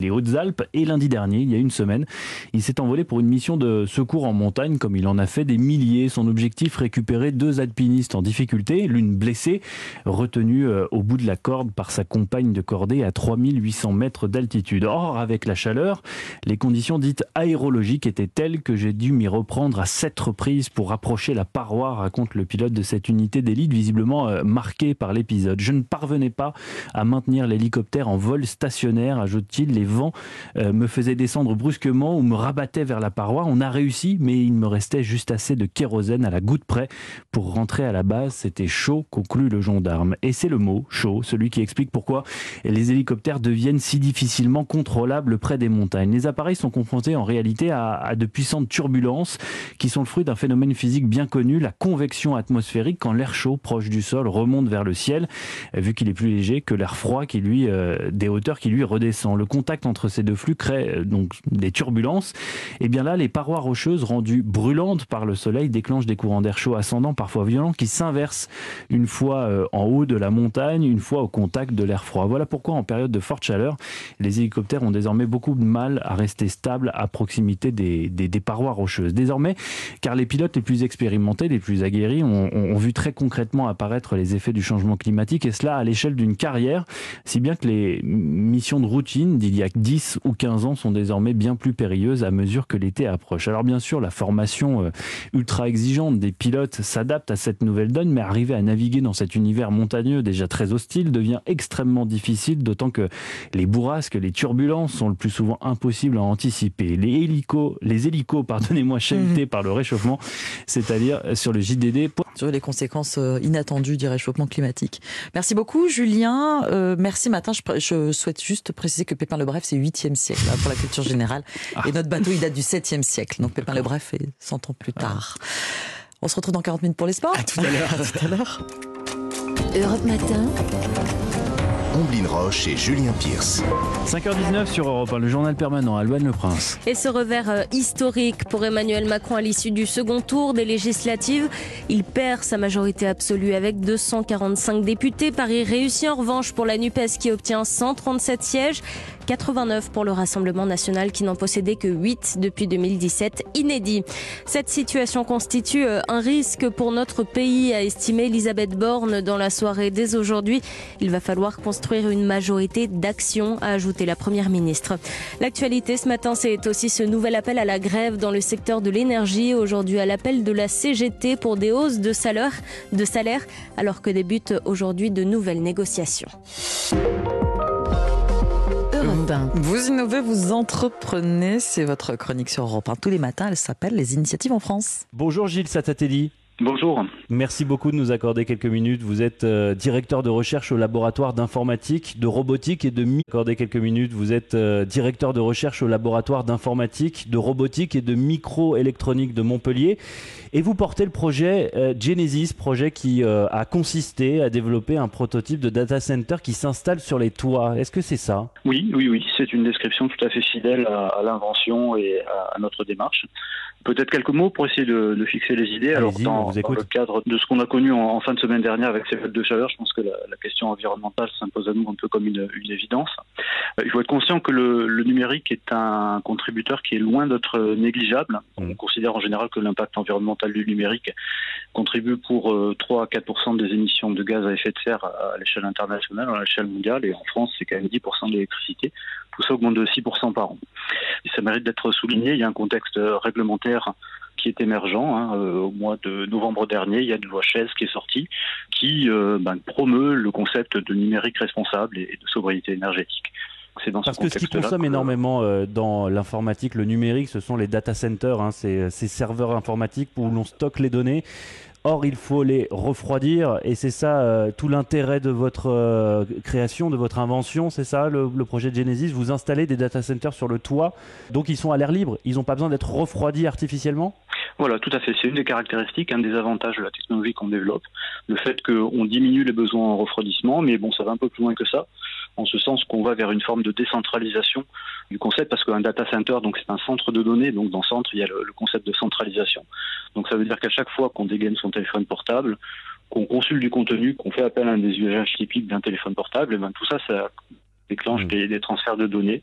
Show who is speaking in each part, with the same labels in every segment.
Speaker 1: les Hautes-Alpes et lundi dernier, il y a une semaine, il s'est envolé pour une mission de secours en montagne comme il en a fait des milliers. Son objectif, récupérer deux alpinistes en difficulté, l'une blessée, retenue euh, au bout de la corde par sa compagne de cordée à 3800 mètres d'altitude. Or, avec la chaleur, les conditions dites aérologiques étaient telles que j'ai dû m'y reprendre à sept reprises pour approcher la paroi, raconte le pilote de cette unité d'élite, visiblement euh, marqué par l'épisode. Je ne parvenais pas à maintenir l'hélicoptère en vol stationnaire, ajoute-t-il. Vent euh, me faisait descendre brusquement ou me rabattait vers la paroi. On a réussi, mais il me restait juste assez de kérosène à la goutte près pour rentrer à la base. C'était chaud, conclut le gendarme. Et c'est le mot, chaud, celui qui explique pourquoi les hélicoptères deviennent si difficilement contrôlables près des montagnes. Les appareils sont confrontés en réalité à, à de puissantes turbulences qui sont le fruit d'un phénomène physique bien connu, la convection atmosphérique, quand l'air chaud proche du sol remonte vers le ciel, vu qu'il est plus léger que l'air froid qui lui, euh, des hauteurs qui lui redescend. Le contact entre ces deux flux crée euh, donc des turbulences. Et bien là, les parois rocheuses rendues brûlantes par le soleil déclenchent des courants d'air chaud ascendants, parfois violents, qui s'inversent une fois euh, en haut de la montagne, une fois au contact de l'air froid. Voilà pourquoi en période de forte chaleur, les hélicoptères ont désormais beaucoup de mal à rester stables à proximité des, des, parois rocheuses. Désormais, car les pilotes les plus expérimentés, les plus aguerris, ont, ont vu très concrètement apparaître les effets du changement climatique, et cela à l'échelle d'une carrière, si bien que les missions de routine d'il y a 10 ou 15 ans sont désormais bien plus périlleuses à mesure que l'été approche. Alors bien sûr, la formation euh, ultra exigeante des pilotes s'adapte à cette nouvelle donne, mais arriver à naviguer dans cet univers montagneux déjà très hostile devient extrêmement difficile, d'autant que les bourrasques, les turbulences sont le plus souvent impossibles à anticiper. Les hélicos, les hélicos, pardonnez-moi, chahutés mmh. par le réchauffement, c'est-à-dire sur le JDD.
Speaker 2: Sur les conséquences euh, inattendues du réchauffement climatique. Merci beaucoup, Julien. Euh, merci, matin. Je, je, souhaite juste préciser que Pépin Le Bref, c'est 8e siècle hein, pour la culture générale. Ah. Et notre bateau, il date du 7e siècle. Donc Pépin le Bref est 100 ans plus tard. On se retrouve dans 40 minutes pour les sports.
Speaker 1: À tout à l'heure.
Speaker 2: tout à l'heure.
Speaker 3: Europe Matin.
Speaker 4: Omblin Roche et Julien Pierce.
Speaker 1: 5h19 sur Europe 1, le journal permanent à Le Prince.
Speaker 5: Et ce revers euh, historique pour Emmanuel Macron à l'issue du second tour des législatives. Il perd sa majorité absolue avec 245 députés. Paris réussit en revanche pour la NUPES qui obtient 137 sièges. 89 pour le Rassemblement national qui n'en possédait que 8 depuis 2017, inédit. Cette situation constitue euh, un risque pour notre pays, a estimé Elisabeth Borne dans la soirée dès aujourd'hui. Il va falloir construire une majorité d'action, a ajouté la Première ministre. L'actualité ce matin, c'est aussi ce nouvel appel à la grève dans le secteur de l'énergie. Aujourd'hui, à l'appel de la CGT pour des hausses de salaire, de salaire alors que débutent aujourd'hui de nouvelles négociations.
Speaker 2: Vous innovez, vous entreprenez, c'est votre chronique sur Europe 1 tous les matins, elle s'appelle Les initiatives en France.
Speaker 1: Bonjour Gilles Satatelli.
Speaker 6: Bonjour.
Speaker 1: Merci beaucoup de nous accorder quelques minutes. Vous êtes euh, directeur de recherche au laboratoire d'informatique, de robotique et de minutes. Vous êtes euh, directeur de recherche au laboratoire d'informatique, de robotique et de microélectronique de Montpellier. Et vous portez le projet euh, Genesis, projet qui a consisté à développer un prototype de data center qui s'installe sur les toits. Est-ce que c'est ça?
Speaker 6: Oui, oui, oui. C'est une description tout à fait fidèle à, l'invention et à, notre démarche. Peut-être quelques mots pour essayer de, de fixer les idées.
Speaker 1: Alors, dans, dans,
Speaker 6: le cadre de ce qu'on a connu en, fin de semaine dernière avec ces fêtes de chaleur, je pense que la, question environnementale s'impose à nous un peu comme une, évidence. Euh, il faut être conscient que le, numérique est un contributeur qui est loin d'être négligeable. On considère en général que l'impact environnemental du numérique contribue pour 3 euh, à 4% des émissions de gaz à effet de serre à, l'échelle internationale, à l'échelle mondiale, et en France, c'est quand même 10% de l'électricité. Tout ça augmente de 6% par an. Et ça mérite d'être souligné. Il y a un contexte réglementaire qui est émergent. Hein, euh, au mois de novembre dernier, il y a une loi chaise qui est sortie qui euh, ben, promeut le concept de numérique responsable et de sobriété énergétique.
Speaker 1: Dans Parce que ce qui consomme énormément euh, dans l'informatique, le numérique, ce sont les data centers, hein, ces, ces, serveurs informatiques où l'on stocke les données. Or, il faut les refroidir et c'est ça euh, tout l'intérêt de votre euh, création, de votre invention, c'est ça le, projet de Genesis. Vous installez des data centers sur le toit, donc ils sont à l'air libre, ils n'ont pas besoin d'être refroidis artificiellement?
Speaker 6: Voilà, tout à fait. C'est une des caractéristiques, un des avantages de la technologie qu'on développe, le fait qu'on diminue les besoins en refroidissement, mais bon, ça va un peu plus loin que ça en ce sens qu'on va vers une forme de décentralisation du concept, parce qu'un data center, donc c'est un centre de données, donc dans centre, il y a le, concept de centralisation. Donc ça veut dire qu'à chaque fois qu'on dégaine son téléphone portable, qu'on consulte du contenu, qu'on fait appel à un des usages typiques d'un téléphone portable, et ben tout ça, ça déclenche
Speaker 1: Mmh.
Speaker 6: des, des transferts de données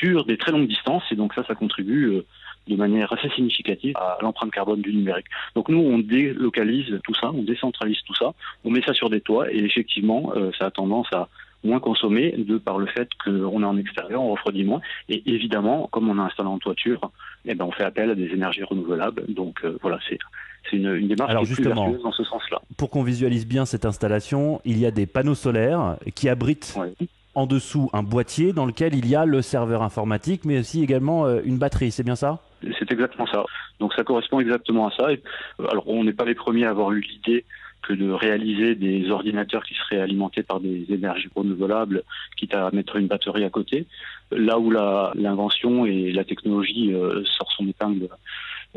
Speaker 6: sur des très longues distances et donc ça, ça contribue euh, de manière assez significative à l'empreinte carbone du numérique. Donc nous, on délocalise tout ça, on décentralise tout ça, on met ça sur des toits et effectivement, euh, ça a tendance à moins consommer de par le fait qu'on est en extérieur, on refroidit moins. Et évidemment, comme on a installé en toiture, eh ben, on fait appel à des énergies renouvelables. Donc euh, voilà, c'est c'est une, une démarche
Speaker 1: Alors,
Speaker 6: qui est plus
Speaker 1: justement,
Speaker 6: vertueuse dans ce sens-là.
Speaker 1: Pour qu'on visualise bien cette installation, il y a des panneaux solaires qui abritent en dessous un boîtier dans lequel il y a le serveur informatique, mais aussi également euh, une batterie, c'est bien ça?
Speaker 6: C'est exactement ça. Donc ça correspond exactement à ça. Euh, alors on n'est pas les premiers à avoir eu l'idée que de réaliser des ordinateurs qui seraient alimentés par des énergies renouvelables, quitte à mettre une batterie à côté. Là où l'invention et la technologie euh, sort son épingle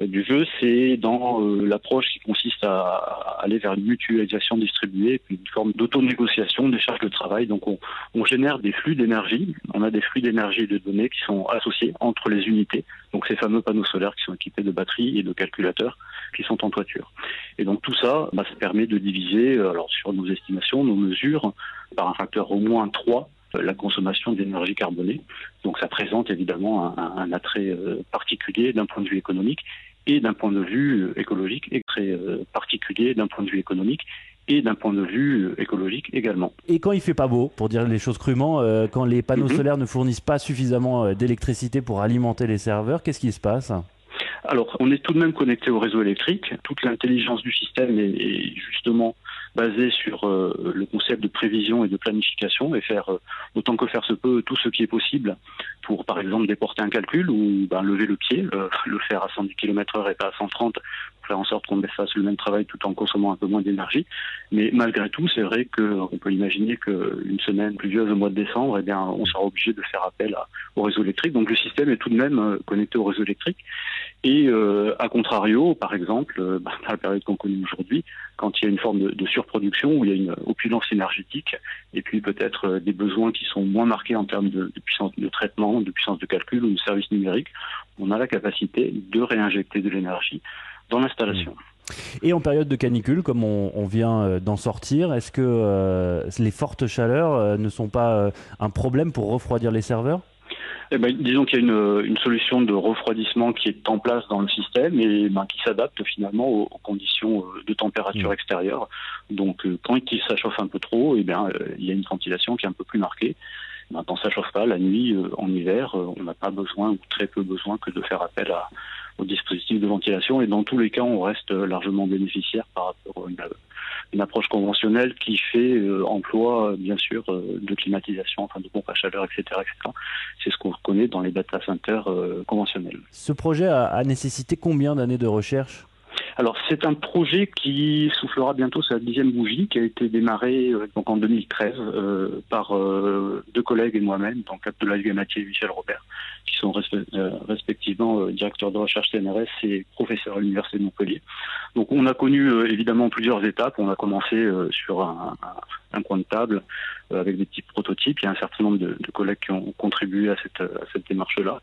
Speaker 6: du jeu, c'est dans euh, l'approche qui consiste à, à aller vers une mutualisation distribuée, puis une forme d'auto-négociation des charges de travail. Donc on, on génère des flux d'énergie, on a des flux d'énergie et de données qui sont associés entre les unités, donc ces fameux panneaux solaires qui sont équipés de batteries et de calculateurs qui sont en toiture. Et donc tout ça, bah, ça permet de diviser, euh, alors sur nos estimations, nos mesures, par un facteur au moins 3 euh, la consommation d'énergie carbonée. Donc ça présente évidemment un, un- attrait euh, particulier d'un point de vue économique et d'un point de vue euh, écologique et très euh, particulier d'un point de vue économique et d'un point de vue euh, écologique également.
Speaker 1: Et quand il fait pas beau, pour dire les choses crûment, euh, quand les panneaux
Speaker 6: Mhm.
Speaker 1: solaires ne fournissent pas suffisamment d'électricité pour alimenter les serveurs, qu'est-ce qui se passe?
Speaker 6: Alors, on est tout de même connecté au réseau électrique. Toute l'intelligence du système est, est justement basée sur euh, le concept de prévision et de planification et faire euh, autant que faire se peut tout ce qui est possible pour, par exemple, déporter un calcul ou ben, lever le pied, le, le faire à 110 km/h et pas à 130 pour faire en sorte qu'on fasse le même travail tout en consommant un peu moins d'énergie. Mais malgré tout, c'est vrai qu'on peut imaginer qu'une semaine pluvieuse au mois de décembre, eh bien, on sera obligé de faire appel au réseau électrique. Donc le système est tout de même euh, connecté au réseau électrique. Et euh, à contrario, par exemple, euh, dans la période qu'on connaît aujourd'hui, quand il y a une forme de, surproduction, où il y a une opulence énergétique, et puis peut-être euh, des besoins qui sont moins marqués en termes de, puissance de traitement, de puissance de calcul ou de service numérique, on a la capacité de réinjecter de l'énergie dans l'installation.
Speaker 1: Et en période de canicule, comme on, vient euh, d'en sortir, est-ce que euh, les fortes chaleurs ne sont pas un problème pour refroidir les serveurs?
Speaker 6: Eh ben, disons qu'il y a une, une solution de refroidissement qui est en place dans le système et ben, qui s'adapte finalement aux, aux conditions euh, de température
Speaker 1: Mm.
Speaker 6: extérieure. Donc euh, quand il ça chauffe un peu trop, eh bien, euh, il y a une ventilation qui est un peu plus marquée. Maintenant, ça chauffe pas la nuit, euh, en hiver, euh, on n'a pas besoin ou très peu besoin que de faire appel à, au dispositif de ventilation. Et dans tous les cas, on reste euh, largement bénéficiaire par rapport à une, une approche conventionnelle qui fait euh, emploi, euh, bien sûr, euh, de climatisation, enfin de pompe à chaleur, etc., etc. C'est ce qu'on reconnaît dans les data centers euh, conventionnels.
Speaker 1: Ce projet a, a nécessité combien d'années de recherche?
Speaker 6: Alors c'est un projet qui soufflera bientôt sa dixième bougie, qui a été démarré euh, donc en 2013 euh, par euh, deux collègues et moi-même, donc Abdoulaye Gamatier et Michel Robert, qui sont euh, respectivement euh, directeurs de recherche CNRS et professeurs à l'université de Montpellier. Donc on a connu euh, évidemment plusieurs étapes. On a commencé sur un, un- coin de table avec des petits prototypes. Il y a un certain nombre de, de collègues qui ont contribué à cette, à cette démarche-là.